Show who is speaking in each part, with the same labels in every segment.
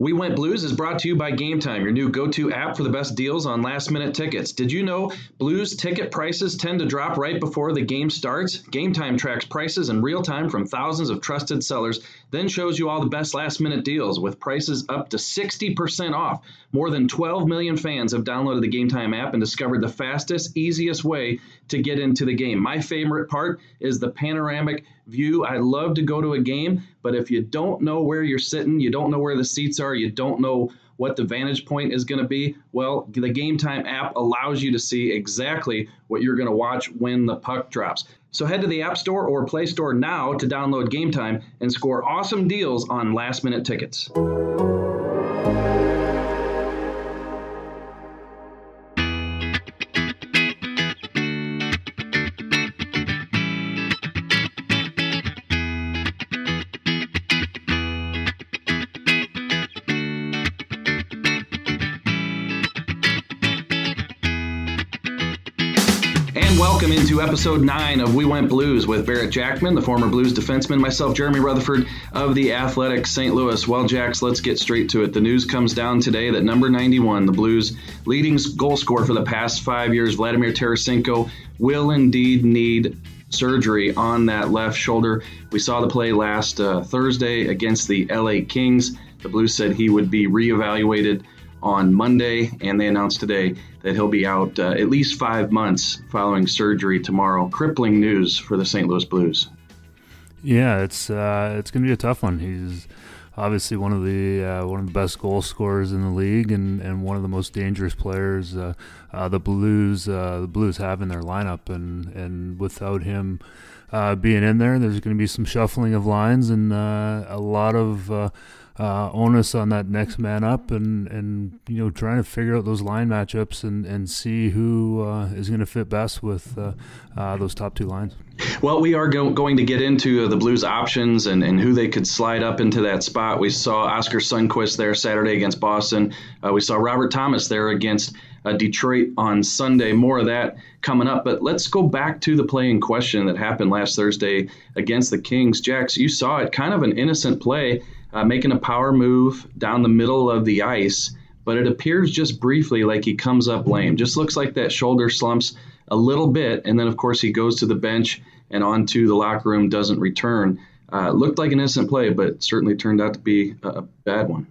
Speaker 1: We Went Blues is brought to you by Game Time, your new go to app for the best deals on last minute tickets. Did you know Blues ticket prices tend to drop right before the game starts? Game Time tracks prices in real time from thousands of trusted sellers, then shows you all the best last minute deals with prices up to 60% off. More than 12 million fans have downloaded the Game Time app and discovered the fastest, easiest way to get into the game. My favorite part is the panoramic view. I love to go to a game, but if you don't know where you're sitting, you don't know where the seats are, you don't know what the vantage point is going to be, well, the Game Time app allows you to see exactly what you're going to watch when the puck drops. So head to the App Store or Play Store now to download Game Time and score awesome deals on last minute tickets. Welcome into episode nine of We Went Blues with Barret Jackman, the former Blues defenseman, myself, Jeremy Rutherford of the Athletic St. Louis. Well, Jacks, let's get straight to it. The news comes down today that number 91, the Blues' leading goal scorer for the past five years, Vladimir Tarasenko, will indeed need surgery on that left shoulder. We saw the play last uh, Thursday against the LA Kings. The Blues said he would be reevaluated on Monday, and they announced today that he'll be out uh, at least five months following surgery tomorrow. Crippling news for the St. Louis Blues.
Speaker 2: Yeah, it's uh, it's going to be a tough one. He's obviously one of the uh, one of the best goal scorers in the league, and, and one of the most dangerous players uh, uh, the Blues uh, the Blues have in their lineup. And and without him being in there, there's going to be some shuffling of lines and a lot of uh, onus on that next man up and, and you know trying to figure out those line matchups and, and see who uh, is going to fit best with uh, uh, those top two lines.
Speaker 1: Well, we are go- going to get into the Blues options and, and who they could slide up into that spot. We saw Oscar Sundqvist there Saturday against Boston. Uh, we saw Robert Thomas there against uh, Detroit on Sunday. More of that coming up. But let's go back to the play in question that happened last Thursday against the Kings. Jax, you saw it, kind of an innocent play uh, making a power move down the middle of the ice, but it appears just briefly like he comes up lame. Just looks like that shoulder slumps a little bit, and then of course he goes to the bench and onto the locker room, doesn't return. Uh, looked like an innocent play, but certainly turned out to be a, bad one.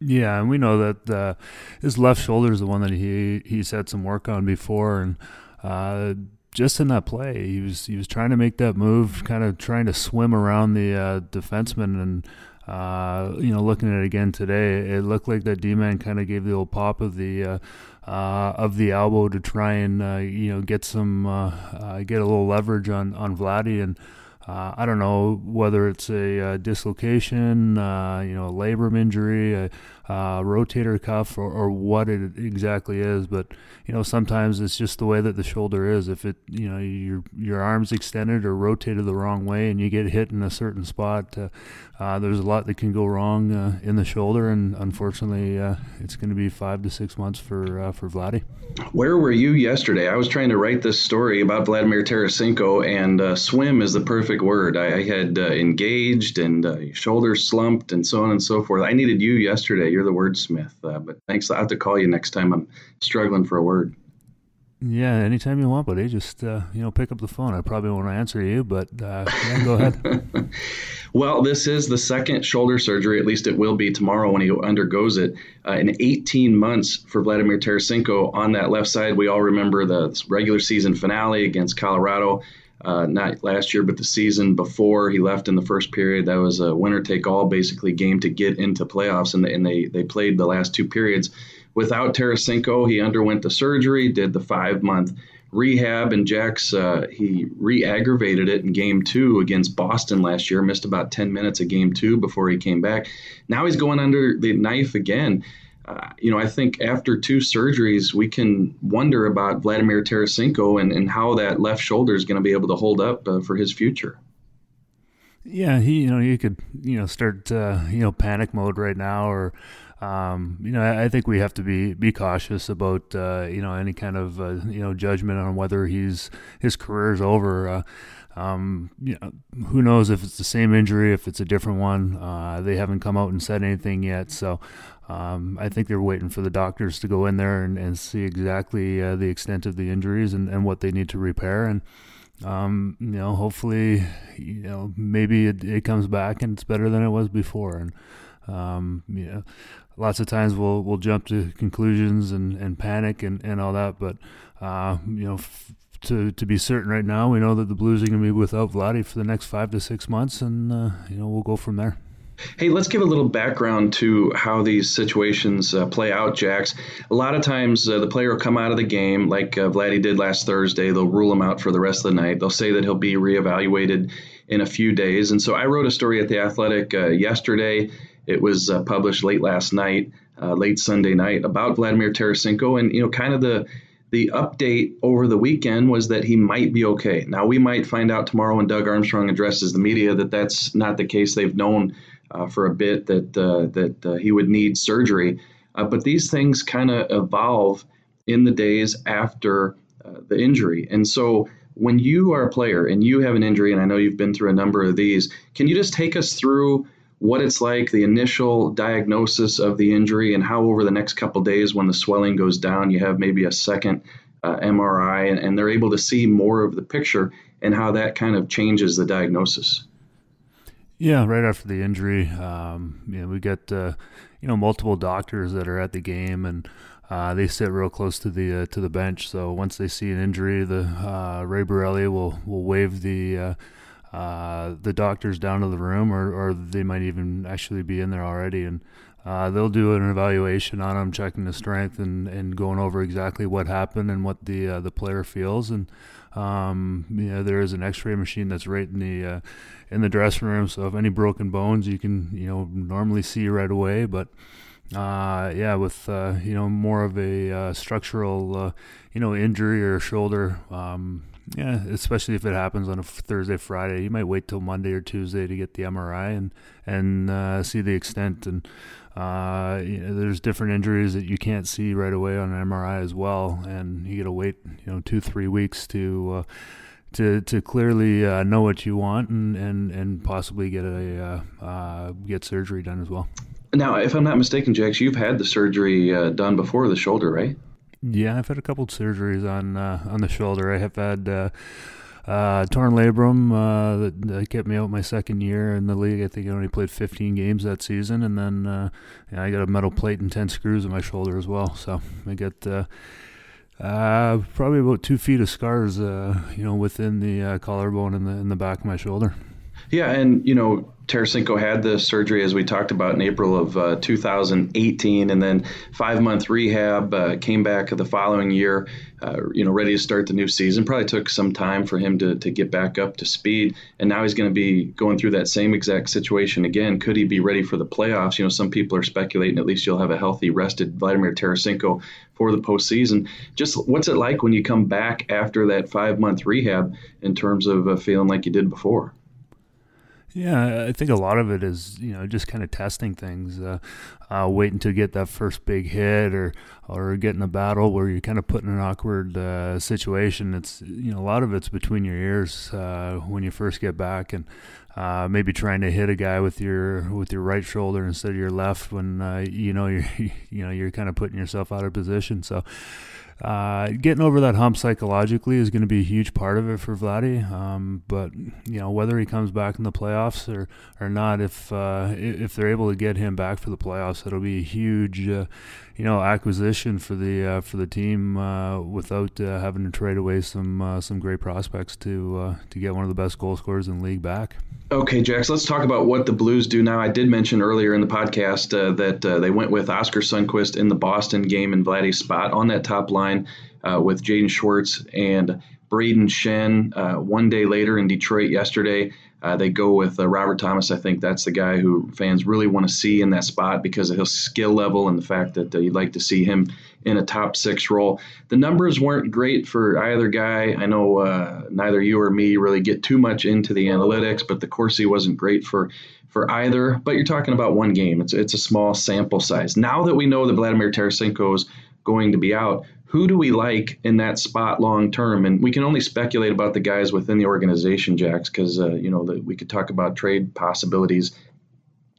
Speaker 2: Yeah, and we know that uh, his left shoulder is the one that he he's had some work on before, and uh, just in that play, he was he was trying to make that move, kind of trying to swim around the uh, defenseman, and uh, you know, looking at it again today, it looked like that D-man kind of gave the old pop of the uh, uh, of the elbow to try and uh, you know get some uh, uh, get a little leverage on on Vladdy and. I don't know whether it's a dislocation, you know, a labrum injury, a, rotator cuff or, or what it exactly is. But you know, sometimes it's just the way that the shoulder is. If it, you know, your your arms extended or rotated the wrong way, and you get hit in a certain spot, uh, uh, there's a lot that can go wrong uh, in the shoulder, and unfortunately, uh, it's going to be five to six months for uh, for Vladdy.
Speaker 1: Where were you yesterday? I was trying to write this story about Vladimir Tarasenko, and swim is the perfect word. I, I had engaged and shoulders slumped and so on and so forth. I needed you yesterday you're the wordsmith. Uh, but thanks. I'll have to call you next time I'm struggling for a word.
Speaker 2: Yeah, anytime you want, buddy. Just uh, you know, pick up the phone. I probably won't answer you, but uh, yeah, go ahead.
Speaker 1: well, this is the second shoulder surgery. At least it will be tomorrow when he undergoes it. Uh, in 18 months for Vladimir Tarasenko on that left side. We all remember the regular season finale against Colorado uh, not last year, but the season before he left in the first period. That was a winner take all basically game to get into playoffs, and, and they they played the last two periods without Tarasenko. He underwent the surgery, did the five month rehab, and Jax uh, he re-aggravated it in Game Two against Boston last year. Missed about 10 minutes of Game Two before he came back. Now he's going under the knife again uh, you know, I think after two surgeries, we can wonder about Vladimir Tarasenko and, and how that left shoulder is going to be able to hold up uh, for his future.
Speaker 2: Yeah, he, you know, you could, you know, start, uh, you know, panic mode right now, or, um, you know, I, I, think we have to be be cautious about, uh, you know, any kind of, uh, you know, judgment on whether he's his career is over. Uh, um, you know, who knows if it's the same injury, if it's a different one. Uh, they haven't come out and said anything yet, so um, I think they're waiting for the doctors to go in there and, and see exactly uh, the extent of the injuries and, and what they need to repair. And um, you know, hopefully, you know, maybe it, it comes back and it's better than it was before. And um, you know, lots of times we'll we'll jump to conclusions and, and panic and, and all that, but uh, you know. F- to, to be certain right now, we know that the Blues are going to be without Vladdy for the next five to six months, and uh, you know we'll go from there.
Speaker 1: Hey, let's give a little background to how these situations uh, play out, Jax. A lot of times uh, the player will come out of the game, like uh, Vladdy did last Thursday. They'll rule him out for the rest of the night. They'll say that he'll be reevaluated in a few days. And so I wrote a story at The Athletic uh, yesterday. It was uh, published late last night, uh, late Sunday night, about Vladimir Tarasenko and, you know, kind of the the update over the weekend was that he might be okay. Now, we might find out tomorrow when Doug Armstrong addresses the media that that's not the case. They've known uh, for a bit that uh, that uh, he would need surgery. Uh, but these things kind of evolve in the days after the injury, and so when you are a player and you have an injury, and I know you've been through a number of these, can you just take us through? What it's like, the initial diagnosis of the injury, and how over the next couple days, when the swelling goes down, you have maybe a second MRI, and, and they're able to see more of the picture, and how that kind of changes the diagnosis.
Speaker 2: Yeah, right after the injury, um, you know, we get uh, you know multiple doctors that are at the game, and uh, they sit real close to the uh, to the bench. So once they see an injury, the uh, Ray Barile will will wave the uh, uh, the doctors down to the room, or, or they might even actually be in there already, and they'll do an evaluation on them, checking the strength and, and going over exactly what happened and what the the player feels, and um, you know, there is an X-ray machine that's right in the uh, in the dressing room. So if any broken bones, you can you know normally see right away. But uh, yeah, with uh, you know more of a uh, structural uh, you know injury or shoulder, um, yeah, especially if it happens on a Thursday, Friday, you might wait till Monday or Tuesday to get the MRI and and uh, see the extent. And uh, you know, there's different injuries that you can't see right away on an MRI as well, and you got to wait, you know, two three weeks to. Uh, to, to clearly uh, know what you want and, and, and possibly get a uh, uh, get surgery done as well.
Speaker 1: Now, if I'm not mistaken, Jax, you've had the surgery done before the shoulder, right?
Speaker 2: Yeah, I've had a couple of surgeries on uh, on the shoulder. I have had uh, uh, torn labrum uh, that, that, kept me out my second year in the league. I think I only played 15 games that season, and then uh, yeah, I got a metal plate and 10 screws in my shoulder as well. So I got uh, uh, probably about two feet of scars, uh, you know, within the collarbone in the in the back of my shoulder.
Speaker 1: Yeah, and you know, Tarasenko had the surgery as we talked about in April of uh, 2018, and then five month rehab. Uh, came back the following year, uh, you know, ready to start the new season. Probably took some time for him to to get back up to speed, and now he's going to be going through that same exact situation again. Could he be ready for the playoffs? You know, some people are speculating at least you'll have a healthy, rested Vladimir Tarasenko for the postseason. Just what's it like when you come back after that five month rehab in terms of uh, feeling like you did before?
Speaker 2: Yeah, I think a lot of it is you know just kind of testing things, uh, uh, waiting to get that first big hit or or getting a battle where you're kind of put in an awkward uh, situation. It's you know a lot of it's between your ears uh, when you first get back and. Uh, maybe trying to hit a guy with your with your right shoulder instead of your left when uh, you know you're you know you're kind of putting yourself out of position. So uh, getting over that hump psychologically is going to be a huge part of it for Vladdy. Um, but you know whether he comes back in the playoffs or or not, if uh, if they're able to get him back for the playoffs, it'll be a huge uh, you know acquisition for the uh, for the team uh, without uh, having to trade away some some great prospects to to get one of the best goal scorers in the league back.
Speaker 1: Okay, Jax, let's talk about what the Blues do now. I did mention earlier in the podcast uh, that uh, they went with Oscar Sundqvist in the Boston game in Vladdy's spot on that top line uh, with Jaden Schwartz and Brayden Schenn. Uh, one day later in Detroit yesterday, uh, they go with uh, Robert Thomas. I think that's the guy who fans really want to see in that spot because of his skill level and the fact that uh, you'd like to see him in a top six role. The numbers weren't great for either guy. I know uh, neither you or me really get too much into the analytics, but the Corsi wasn't great for for either. But you're talking about one game. It's it's a small sample size. Now that we know that Vladimir Tarasenko is going to be out, who do we like in that spot long term? And we can only speculate about the guys within the organization, Jax, because uh, you know the, we could talk about trade possibilities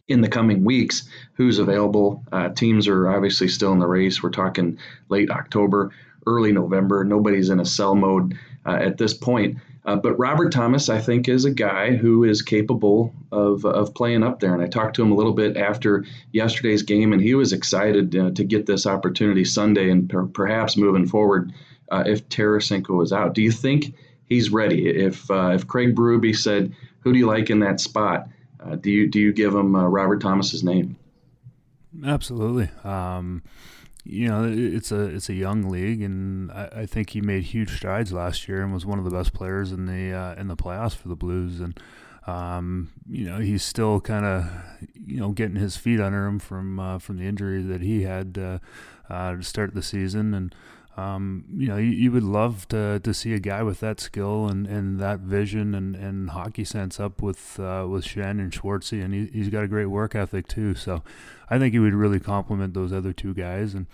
Speaker 1: in the coming weeks. Who's available? Uh, teams are obviously still in the race. We're talking late October, early November. Nobody's in a sell mode uh, at this point. Uh, but Robert Thomas, I think, is a guy who is capable of, of playing up there. And I talked to him a little bit after yesterday's game, and he was excited uh, to get this opportunity Sunday and per- perhaps moving forward uh, if Tarasenko is out. Do you think he's ready? If uh, if Craig Berube said, "Who do you like in that spot?" Uh, do you do you give him uh, Robert Thomas's name?
Speaker 2: Absolutely. Um, you know, it's a it's a young league, and I, I, think he made huge strides last year and was one of the best players in the uh, in the playoffs for the Blues. And um, you know, he's still kind of you know getting his feet under him from uh, from the injury that he had uh, uh to start the season, and um, you know, you, you, would love to, to see a guy with that skill and, and that vision and, and hockey sense up with uh, with Schenn and Schwartzy, and he, he's got a great work ethic too. So I think he would really complement those other two guys. And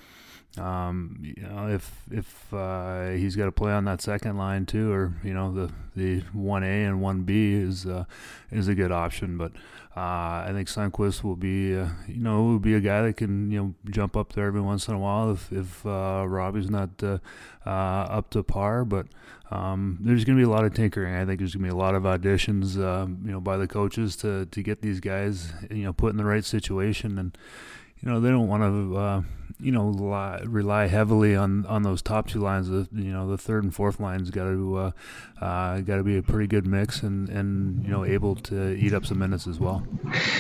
Speaker 2: um, you know, if if uh, he's got to play on that second line too, or you know, the the one A and one B is uh, is a good option. But uh, I think Sundqvist will be, uh, you know, will be a guy that can you know jump up there every once in a while if if uh, Robbie's not uh, up to par. But um, there's going to be a lot of tinkering. I think there's going to be a lot of auditions, you know, by the coaches to to get these guys, you know, put in the right situation and you know they don't want to you know rely, rely, heavily on, on those top two lines. The you know the third and fourth lines got to uh, uh, got to be a pretty good mix and, and you know able to eat up some minutes as well.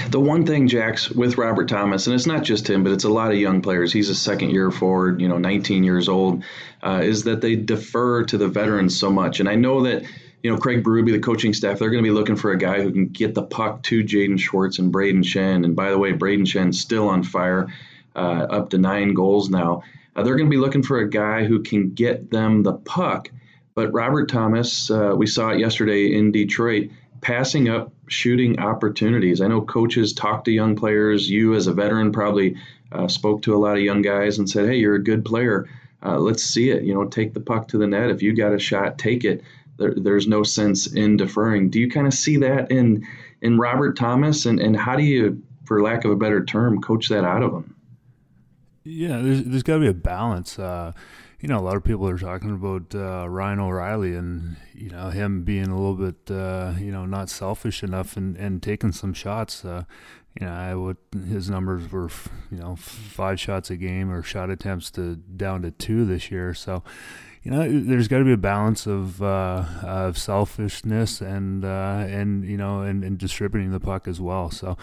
Speaker 1: The one thing, Jax, with Robert Thomas, and it's not just him, but it's a lot of young players. He's a second year forward, you know, 19 years old, uh, is that they defer to the veterans so much. And I know that you know, Craig Berube, the coaching staff, they're going to be looking for a guy who can get the puck to Jaden Schwartz and Brayden Schenn. And by the way, Brayden Schenn's still on fire, uh, up to nine goals now. Uh, they're going to be looking for a guy who can get them the puck. But Robert Thomas, uh, we saw it yesterday in Detroit, passing up shooting opportunities. I know coaches talk to young players. You, as a veteran, probably uh, spoke to a lot of young guys and said, "Hey, you're a good player. Uh, let's see it. You know, take the puck to the net. If you got a shot, take it." there, there's no sense in deferring. Do you kind of see that in in Robert Thomas, and, and how do you, for lack of a better term, coach that out of him?
Speaker 2: Yeah, there's, there's got to be a balance. Uh, you know, a lot of people are talking about uh, Ryan O'Reilly and you know him being a little bit uh, you know not selfish enough and, and taking some shots. Uh, you know, I would his numbers were you know five shots a game or shot attempts to down to two this year. So you know, there's got to be a balance of uh, of selfishness and uh, and you know and, and distributing the puck as well. So,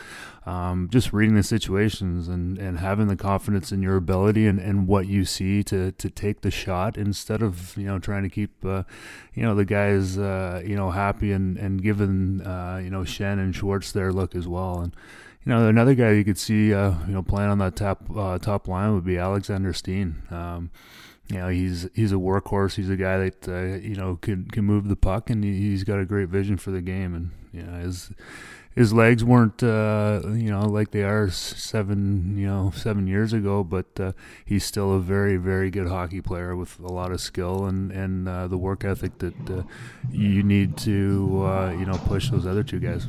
Speaker 2: um, just reading the situations and, and having the confidence in your ability and, and what you see to, to take the shot instead of you know trying to keep uh, you know the guys uh, you know happy and and giving uh, you know Schenn and Schwartz their look as well and you know, another guy you could see, uh, you know, playing on that top uh, top line would be Alexander Steen. Um, you know he's he's a workhorse. He's a guy that uh, you know can can move the puck, and he, has got a great vision for the game. And you know his his legs weren't uh, you know like they are seven you know seven years ago, but uh, he's still a very very good hockey player with a lot of skill and and uh, the work ethic that uh, you need to uh, you know push those other two guys.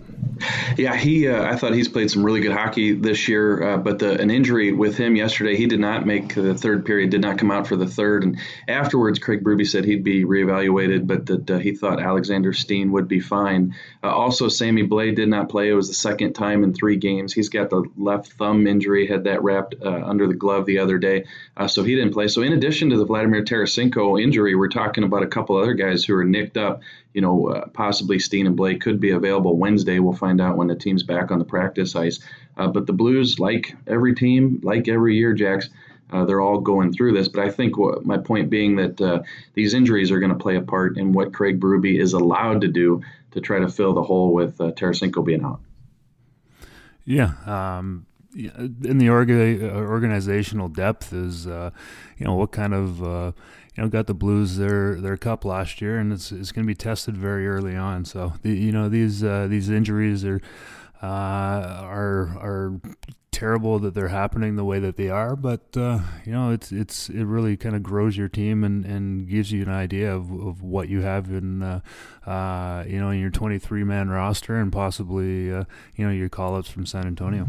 Speaker 1: Yeah, he uh, I thought he's played some really good hockey this year, but the, an injury with him yesterday, he did not make the third period, did not come out for the third, and afterwards, Craig Berube said he'd be reevaluated, but that he thought Alexander Steen would be fine. Also, Sammy Blais did not play. It was the second time in three games. He's got the left thumb injury, had that wrapped uh, under the glove the other day, uh, so he didn't play. So in addition to the Vladimir Tarasenko injury, we're talking about a couple other guys who are nicked up. You know, uh, possibly Steen and Blais could be available Wednesday. We'll find out when the team's back on the practice ice. Uh, but the Blues, like every team, like every year, Jacks. Uh, they're all going through this. But I think what, my point being that uh, these injuries are going to play a part in what Craig Berube is allowed to do to try to fill the hole with uh, Tarasenko being out.
Speaker 2: Yeah. Um, in the orga- organizational depth is, uh, you know, what kind of, uh, you know, got the Blues their their cup last year, and it's it's going to be tested very early on. So the, you know these uh, these injuries are uh, are are terrible that they're happening the way that they are, but uh, you know, it's it's it really kind of grows your team and, and gives you an idea of, of what you have in uh, uh, you know in your 23 man roster and possibly uh, you know your call ups from San Antonio.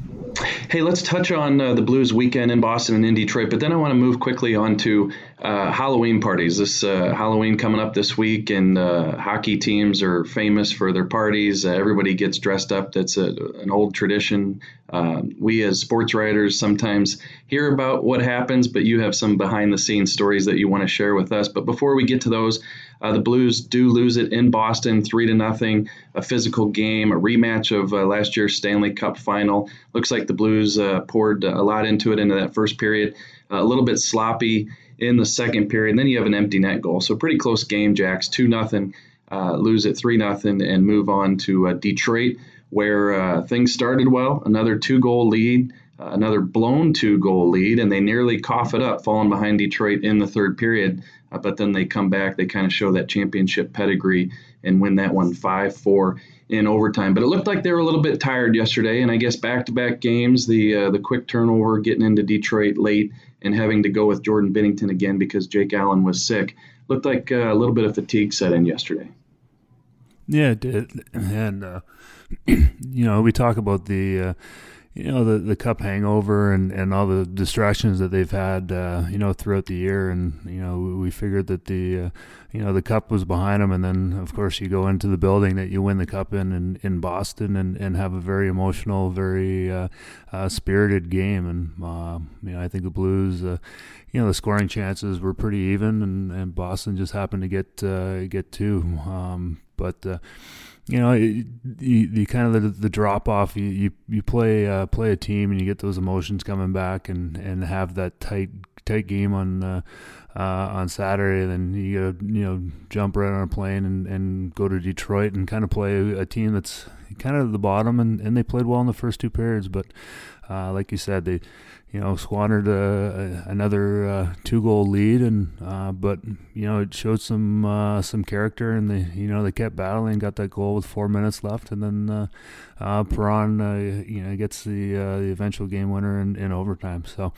Speaker 1: Hey, let's touch on uh, the Blues weekend in Boston and in Detroit, but then I want to move quickly on to uh, Halloween parties. This Halloween coming up this week, and hockey teams are famous for their parties. everybody gets dressed up. That's a, an old tradition. Um, we as sports writers sometimes hear about what happens, but you have some behind the scenes stories that you want to share with us. But before we get to those, uh, the Blues do lose it in Boston, three to nothing. A physical game, a rematch of uh, last year's Stanley Cup final. Looks like the Blues uh, poured a lot into it into that first period. a little bit sloppy in the second period. And then you have an empty net goal. So pretty close game, Jacks. Two nothing. Uh, lose it three nothing and move on to uh, Detroit where uh, things started well, another two goal lead, uh, another blown two goal lead, and they nearly cough it up, falling behind Detroit in the third period. Uh, but then they come back, they kind of show that championship pedigree and win that one 5 4 in overtime. But it looked like they were a little bit tired yesterday, and I guess back to back games, the, uh, the quick turnover, getting into Detroit late, and having to go with Jordan Binnington again because Jake Allen was sick. Looked like uh, a little bit of fatigue set in yesterday.
Speaker 2: Yeah, it did. And, uh, you know, we talk about the, uh, you know, the, the cup hangover and, and all the distractions that they've had, uh, you know, throughout the year. And, you know, we figured that the, uh, you know, the cup was behind them. And then, of course, you go into the building that you win the cup in, in, in Boston and, and have a very emotional, very uh, uh, spirited game. And, uh, you know, I think the Blues, uh, you know, the scoring chances were pretty even and, and Boston just happened to get, get two. Um, but, you know, you the kind of the, the drop off. You you, you play uh, play a team and you get those emotions coming back and, and have that tight tight game on uh, uh, on Saturday. Then you you know jump right on a plane and, and go to Detroit and kind of play a, a team that's kind of at the bottom. And, and they played well in the first two periods, but uh, like you said, they you know, squandered a, a, another uh, two goal lead, and uh, but you know it showed some uh, some character, and they you know they kept battling, got that goal with four minutes left, and then uh, uh, Perron uh, you know gets the uh, the eventual game winner in, in overtime. So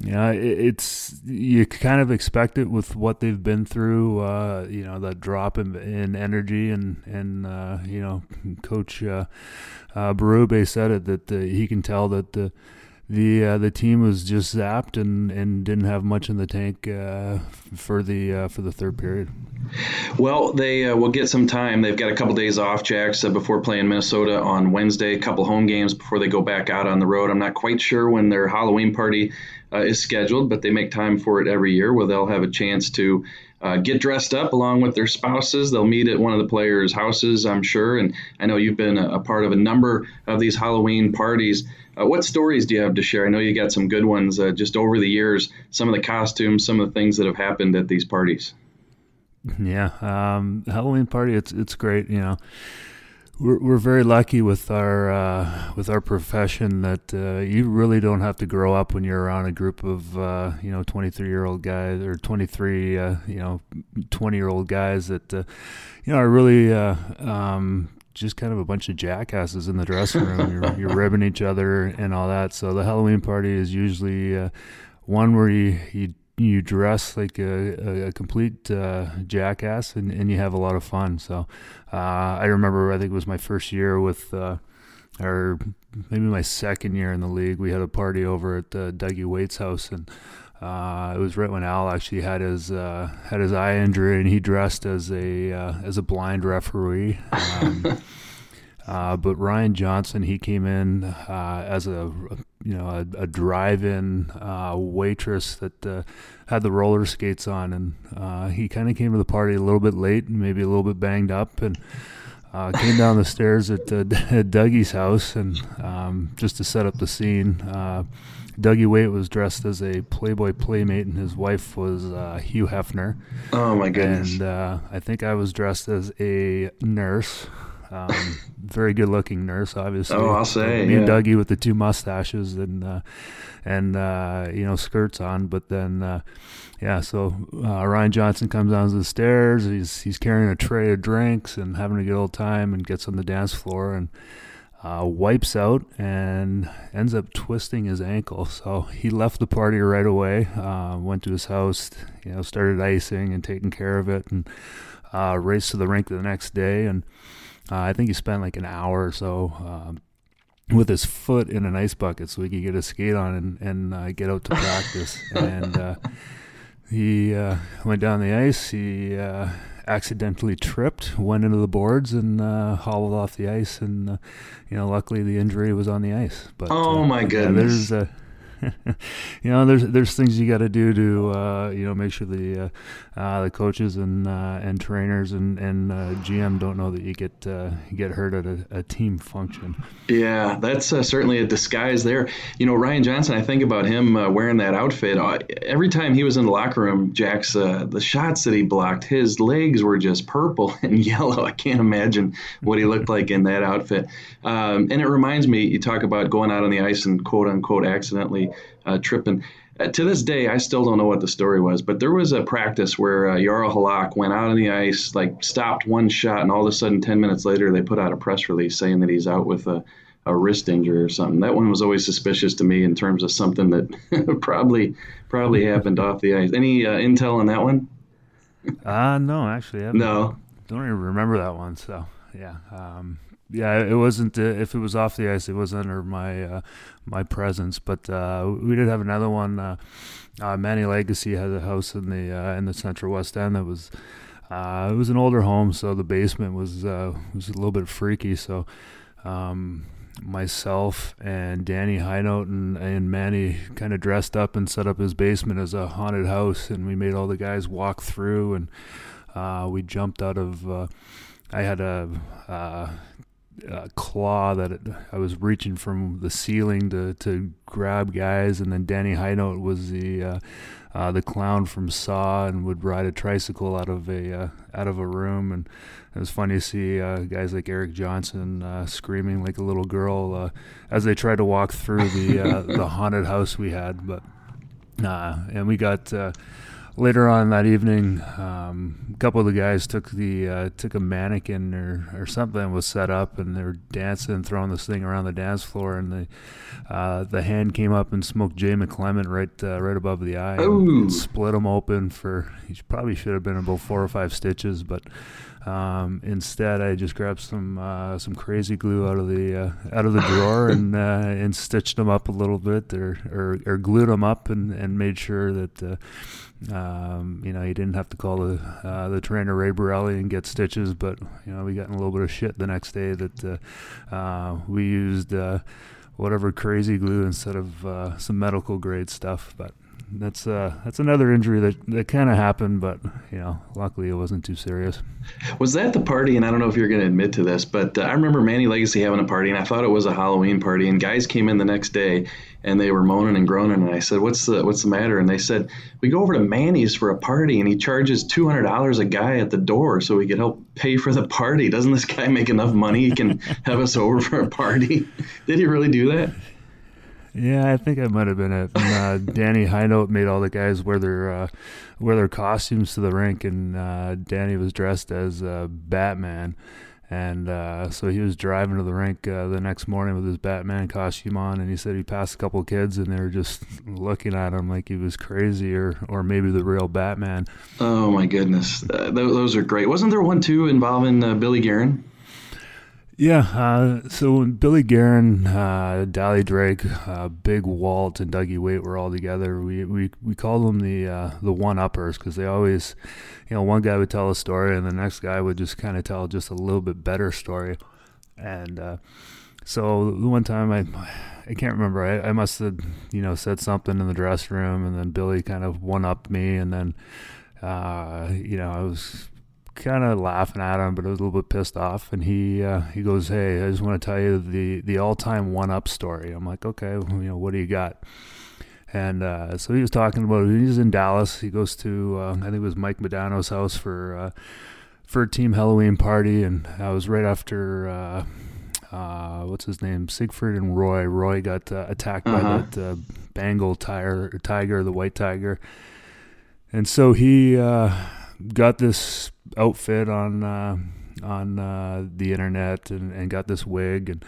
Speaker 2: yeah, it, it's you kind of expect it with what they've been through. you know that drop in, in energy, and and you know Coach uh, said it that he can tell that the the uh, the team was just zapped and, and didn't have much in the tank uh, for the uh, for the third period.
Speaker 1: Well, they uh, will get some time. They've got a couple days off, Jacks, before playing Minnesota on Wednesday. A couple home games before they go back out on the road. I'm not quite sure when their Halloween party uh, is scheduled, but they make time for it every year, where they'll have a chance to. Uh, get dressed up along with their spouses. They'll meet at one of the players' houses, I'm sure. And I know you've been a, a part of a number of these Halloween parties. Uh, what stories do you have to share? I know you got some good ones uh, just over the years, some of the costumes, some of the things that have happened at these parties.
Speaker 2: Yeah, um, Halloween party, it's it's great. You know, we're we're very lucky with our uh, with our profession that uh, you really don't have to grow up when you're around a group of uh, you know 23 year old guys or 23 uh, you know 20 year old guys that uh, you know are really uh, um, just kind of a bunch of jackasses in the dressing room. you're, you're ribbing each other and all that. So the Halloween party is usually uh, one where you, you you dress like a, a complete uh, jackass and, and you have a lot of fun. So uh, I remember I think it was my first year with uh, or maybe my second year in the league. We had a party over at Dougie Weight's house and uh, it was right when Al actually had his uh, had his eye injury, and he dressed as a uh, as a blind referee. Um, uh, but Ryan Johnson, he came in uh, as a you know a, a drive-in uh, waitress that had the roller skates on, and he kind of came to the party a little bit late, and maybe a little bit banged up, and. Uh, came down the stairs at, uh, at Dougie's house, and um, just to set up the scene, uh, Dougie Weight was dressed as a Playboy playmate, and his wife was uh, Hugh Hefner.
Speaker 1: Oh my goodness!
Speaker 2: And uh, I think I was dressed as a nurse, um, very good-looking nurse, obviously.
Speaker 1: Oh, I'll say
Speaker 2: me
Speaker 1: yeah.
Speaker 2: and Dougie with the two mustaches and uh, and uh, you know skirts on, but then. Uh, yeah, so uh, Ryan Johnson comes down the stairs. He's he's carrying a tray of drinks and having a good old time, and gets on the dance floor and uh, wipes out and ends up twisting his ankle. So he left the party right away, uh, went to his house, you know, started icing and taking care of it, and uh, raced to the rink the next day. And uh, I think he spent like an hour or so um, with his foot in an ice bucket so he could get a skate on and, and uh, get out to practice. and uh, he went down the ice. He accidentally tripped, went into the boards, and uh, hauled off the ice. And uh, you know, luckily the injury was on the ice.
Speaker 1: But oh uh, my goodness!
Speaker 2: Yeah, there's you know, there's there's things you got to do to uh, you know make sure the uh, uh, the coaches and uh, and trainers and and uh, GM don't know that you get get hurt at a, a, team function.
Speaker 1: Yeah, that's certainly a disguise there. You know, Ryan Johnson. I think about him wearing that outfit every time he was in the locker room. Jack's the shots that he blocked, his legs were just purple and yellow. I can't imagine what he looked like in that outfit. Um, and it reminds me, you talk about going out on the ice and quote unquote accidentally uh, tripping. Uh, to this day, I still don't know what the story was, but there was a practice where uh, Halak went out on the ice, like stopped one shot, and all of a sudden, 10 minutes later, they put out a press release saying that he's out with a, a wrist injury or something. That one was always suspicious to me in terms of something that probably probably happened off the ice. Any uh, intel on that one?
Speaker 2: uh, no, actually, I
Speaker 1: no.
Speaker 2: Don't even remember that one. So, yeah. Um, yeah, it wasn't. Uh, if it was off the ice, it was under my uh, my presence. But uh, we did have another one. Uh, uh, Manny Legace had a house in the uh, in the Central West End that was. it was an older home, so the basement was was a little bit freaky. So, um, myself and Danny Hinote and, and Manny kind of dressed up and set up his basement as a haunted house, and we made all the guys walk through, and we jumped out of. I had a uh, claw that it, I was reaching from the ceiling to, to grab guys, and then Danny Hinote was the uh, uh, the clown from Saw and would ride a tricycle out of a uh, out of a room, and it was funny to see uh, guys like Erik Johnson uh, screaming like a little girl as they tried to walk through the the haunted house we had, but and we got later on that evening, um, a couple of the guys took the uh, took a mannequin or, or something was set up, and they were dancing, throwing this thing around the dance floor, and the uh, the hand came up and smoked Jay McClement right uh, right above the eye, and, and split him open for. He probably should have been about four or five stitches, but. Um, instead, I just grabbed some uh, some crazy glue out of the uh, out of the drawer and uh, and stitched them up a little bit, or or, or glued them up, and, and made sure that uh, um, you know, he didn't have to call the uh, the trainer Ray Barile and get stitches, but you know, we got in a little bit of shit the next day that uh, uh, we used uh, whatever crazy glue instead of uh, some medical grade stuff. But that's uh, that's another injury that, that kind of happened, but you know, luckily it wasn't too serious.
Speaker 1: Was that the party? And I don't know if you're going to admit to this, but uh, I remember Manny Legace having a party, and I thought it was a Halloween party. And guys came in the next day, and they were moaning and groaning, and I said, "What's the what's the matter?" And they said, "We go over to Manny's for a party, and he charges two hundred dollars a guy at the door, so we could help pay for the party. Doesn't this guy make enough money? He can have us over for a party." Did he really do that?
Speaker 2: Yeah, I think I might have been it. And, uh, Danny Hinote made all the guys wear their uh, wear their costumes to the rink, and uh, Danny was dressed as uh, Batman, and uh, so he was driving to the rink uh, the next morning with his Batman costume on, and he said he passed a couple kids, and they were just looking at him like he was crazy, or or maybe the real Batman.
Speaker 1: Oh my goodness, those are great. Wasn't there one too involving Billy Guerin?
Speaker 2: Yeah, uh, so when Billy Guerin, uh, Dally Drake, uh, Big Walt, and Dougie Weight were all together, we we, we called them the uh, the one uppers because they always, you know, one guy would tell a story and the next guy would just kind of tell just a little bit better story, and uh, so one time I I can't remember I, I must have you know said something in the dressing room and then Billy kind of one upped me and then uh, you know I was kind of laughing at him, but I was a little bit pissed off. And he uh, he goes, "Hey, I just want to tell you the the all time one up story." I'm like, "Okay, well, you know, what do you got?" And uh, so he was talking about he's in Dallas. He goes to uh, I think it was Mike Modano's house for uh, for a team Halloween party, and I was right after. Uh, uh, what's his name? Siegfried and Roy. Roy got attacked uh-huh. by that Bengal tiger, tiger, the white tiger, and so he got this outfit on uh, on uh, the internet and, and got this wig and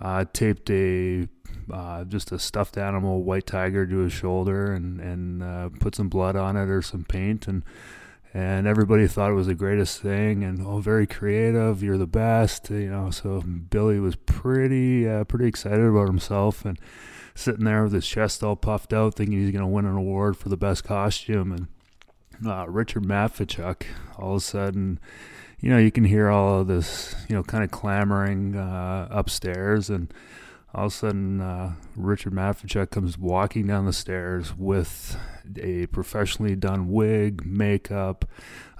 Speaker 2: uh, taped a uh, just a stuffed animal white tiger to his shoulder and and uh, put some blood on it or some paint and and everybody thought it was the greatest thing and oh very creative you're the best you know so Billy was pretty uh, pretty excited about himself and sitting there with his chest all puffed out thinking he's going to win an award for the best costume and uh, Richard Matvichuk all of a sudden you know you can hear all of this you know kind of clamoring uh, upstairs and all of a sudden, uh, Richard Matvichuk comes walking down the stairs with a professionally done wig, makeup,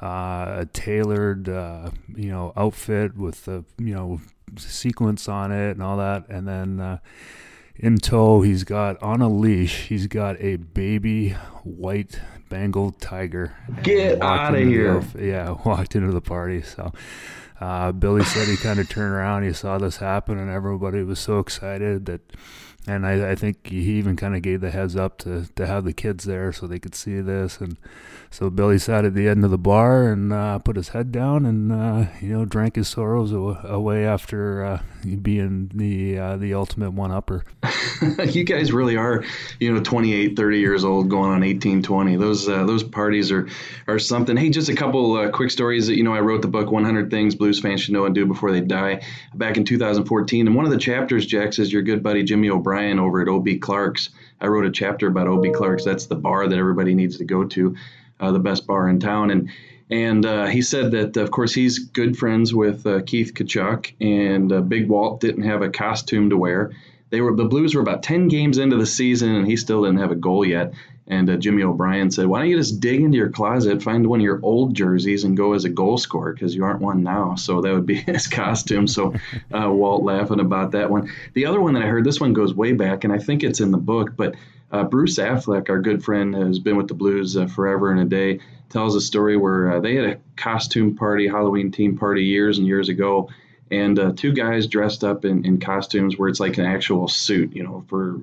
Speaker 2: uh, a tailored, uh, you know, outfit with the, you know, sequence on it and all that. And then uh, in tow, he's got on a leash, he's got a baby white Bengal tiger.
Speaker 1: Get out of here!
Speaker 2: The, yeah, walked into the party. So uh, Billy said he kind of turned around, he saw this happen, and everybody was so excited that and I, I think he even kind of gave the heads up to, to have the kids there so they could see this. And so Billy sat at the end of the bar and uh, put his head down and uh, you know drank his sorrows away after uh, being the uh, the ultimate one upper.
Speaker 1: you guys really are, you know, 28, 30 years old, going on 18, 20. Those uh, those parties are are something. Hey, just a couple uh, quick stories. That, you know, I wrote the book 100 Things Blues Fans Should Know and Do Before They Die back in 2014, and one of the chapters, Jack, says your good buddy Jimmy O'Brien over at OB Clark's. I wrote a chapter about OB Clark's. That's the bar that everybody needs to go to, uh, the best bar in town. And and uh, he said that, of course, he's good friends with uh, Keith Tkachuk, and uh, Big Walt didn't have a costume to wear. They were the Blues were about ten games into the season, and he still didn't have a goal yet. And uh, Jimmy O'Brien said, "Why don't you just dig into your closet, find one of your old jerseys, and go as a goal scorer because you aren't one now." So that would be his costume. So uh, Walt laughing about that one. The other one that I heard, this one goes way back, and I think it's in the book. But uh, Bruce Affleck, our good friend, has been with the Blues forever and a day, tells a story where uh, they had a costume party, Halloween team party years and years ago and uh, two guys dressed up in, in costumes where it's like an actual suit, you know, for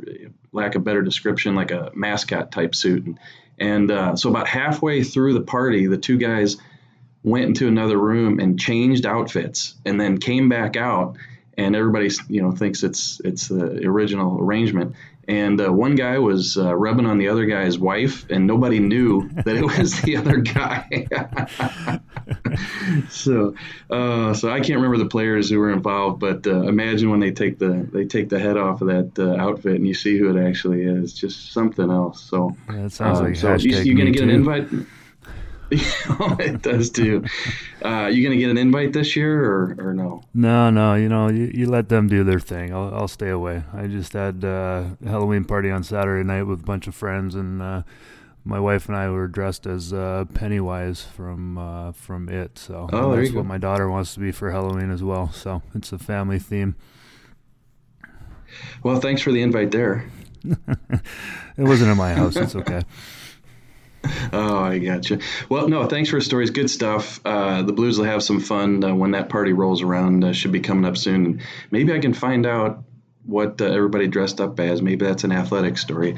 Speaker 1: lack of better description, like a mascot type suit. And, and uh, so about halfway through the party, the two guys went into another room and changed outfits, and then came back out. And everybody, you know, thinks it's it's the original arrangement and uh, one guy was uh, rubbing on the other guy's wife, and nobody knew that it was the other guy. so, uh, so I can't remember the players who were involved, but uh, imagine when they take the they take the head off of that uh, outfit and you see who it actually is. Just something else. So,
Speaker 2: yeah, it sounds uh, like
Speaker 1: so you, are gonna get too. an invite. it does too. Uh, you gonna get an invite this year or, or no?
Speaker 2: No, no. You know, you, you let them do their thing. I'll, I'll stay away. I just had uh, a Halloween party on Saturday night with a bunch of friends, and uh, my wife and I were dressed as uh, Pennywise from uh, from It. So
Speaker 1: oh,
Speaker 2: that's
Speaker 1: what
Speaker 2: my daughter wants to be for Halloween as well. So it's a family theme.
Speaker 1: Well, thanks for the invite there.
Speaker 2: it wasn't in my house. It's okay.
Speaker 1: Oh, I gotcha. Well, no, thanks for the stories. Good stuff. Uh, the Blues will have some fun uh, when that party rolls around. Uh, should be coming up soon. Maybe I can find out what uh, everybody dressed up as. Maybe that's an athletic story.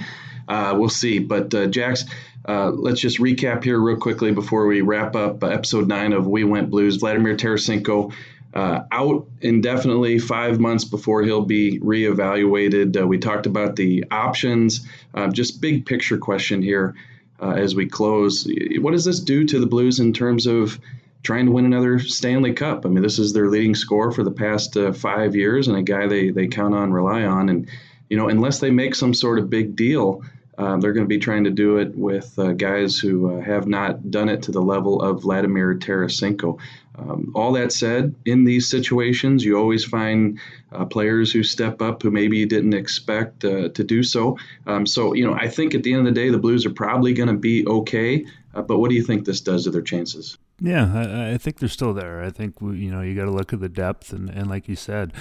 Speaker 1: Uh, we'll see. But uh, Jax, let's just recap here real quickly before we wrap up episode nine of We Went Blues. Vladimir Tarasenko. out indefinitely, five months before he'll be reevaluated. we talked about the options. just big picture question here uh, as we close. What does this do to the Blues in terms of trying to win another Stanley Cup? I mean, this is their leading score for the past uh, five years, and a guy they they count on, rely on, and you know, unless they make some sort of big deal. Um, they're going to be trying to do it with uh, guys who uh, have not done it to the level of Vladimir Tarasenko. Um, all that said, in these situations, you always find uh, players who step up who maybe you didn't expect uh, to do so. Um, so, you know, I think at the end of the day, the Blues are probably going to be okay. Uh, but what do you think this does to their chances?
Speaker 2: Yeah, I, I think they're still there. I think you know you got to look at the depth, and, and like you said,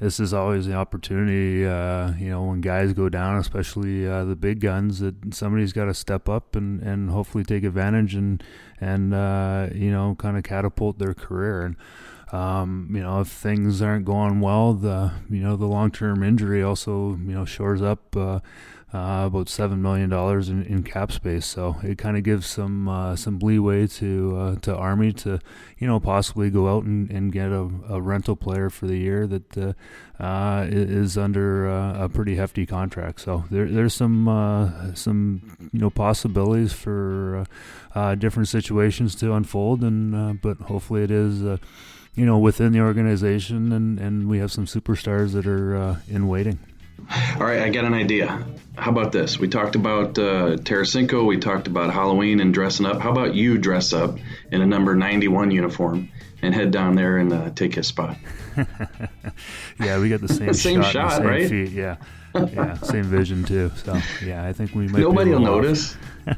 Speaker 2: this is always the opportunity. Uh, you know, when guys go down, especially uh, the big guns, that somebody's got to step up and, and hopefully take advantage and and uh, you know kind of catapult their career. And um, you know, if things aren't going well, the you know the long term injury also you know shores up uh, uh, about seven million dollars in, in cap space. So it kind of gives some uh, some leeway to uh, to Army to you know possibly go out and, and get a, a rental player for the year that uh, uh, is under uh, a pretty hefty contract. So there, there's some some you know possibilities for different situations to unfold, and but hopefully it is you know within the organization, and and we have some superstars that are in waiting.
Speaker 1: All right, I got an idea. How about this? We talked about uh, Tarasenko, we talked about Halloween and dressing up. How about you dress up in a number 91 uniform and head down there and uh, take his spot?
Speaker 2: yeah, we got the same,
Speaker 1: same
Speaker 2: shot,
Speaker 1: shot
Speaker 2: same
Speaker 1: right?
Speaker 2: Feet. Yeah, yeah, same vision too. So yeah, I think we might.
Speaker 1: Nobody will notice.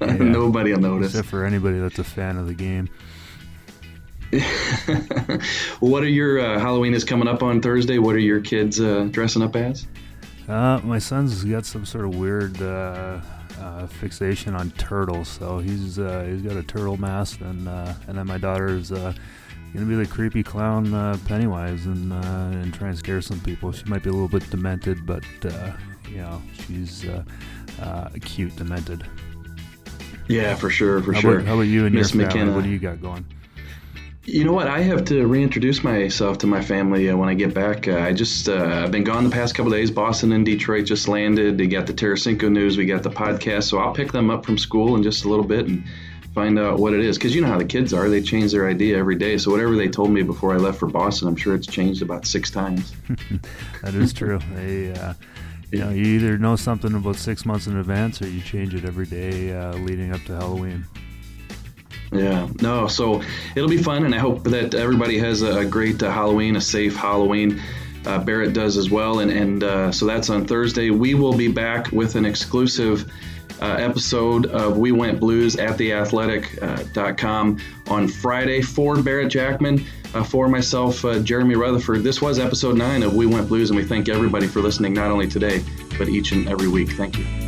Speaker 1: Nobody will notice,
Speaker 2: except for anybody that's a fan of the game.
Speaker 1: what are your uh, Halloween is coming up on Thursday? What are your kids uh, dressing up as?
Speaker 2: Uh, my son's got some sort of weird uh, uh fixation on turtles, so he's uh, he's got a turtle mask, and uh, and then my daughter's gonna be the creepy clown Pennywise and and try and scare some people. She might be a little bit demented, but you know she's cute demented.
Speaker 1: Yeah, for sure, for
Speaker 2: how
Speaker 1: sure.
Speaker 2: About, how about you and Miss your family? McKenna. What do you got going?
Speaker 1: You know what? I have to reintroduce myself to my family uh, when I get back. Uh, I just uh, I've been gone the past couple days. Boston and Detroit just landed. They got the Tarasenko news. We got the podcast. So I'll pick them up from school in just a little bit and find out what it is. Because you know how the kids are; they change their idea every day. So whatever they told me before I left for Boston, I'm sure it's changed about six times.
Speaker 2: that is true. they, uh, you know, you either know something about six months in advance, or you change it every day uh, leading up to Halloween.
Speaker 1: Yeah, no, so it'll be fun, and I hope that everybody has a, great uh, Halloween, a safe Halloween. Uh, Barret does as well, and and uh, so that's on Thursday. We will be back with an exclusive uh, episode of We Went Blues at theathletic.com uh, on Friday for Barret Jackman, uh, for myself, Jeremy Rutherford. This was episode nine of We Went Blues, and we thank everybody for listening, not only today but each and every week. Thank you.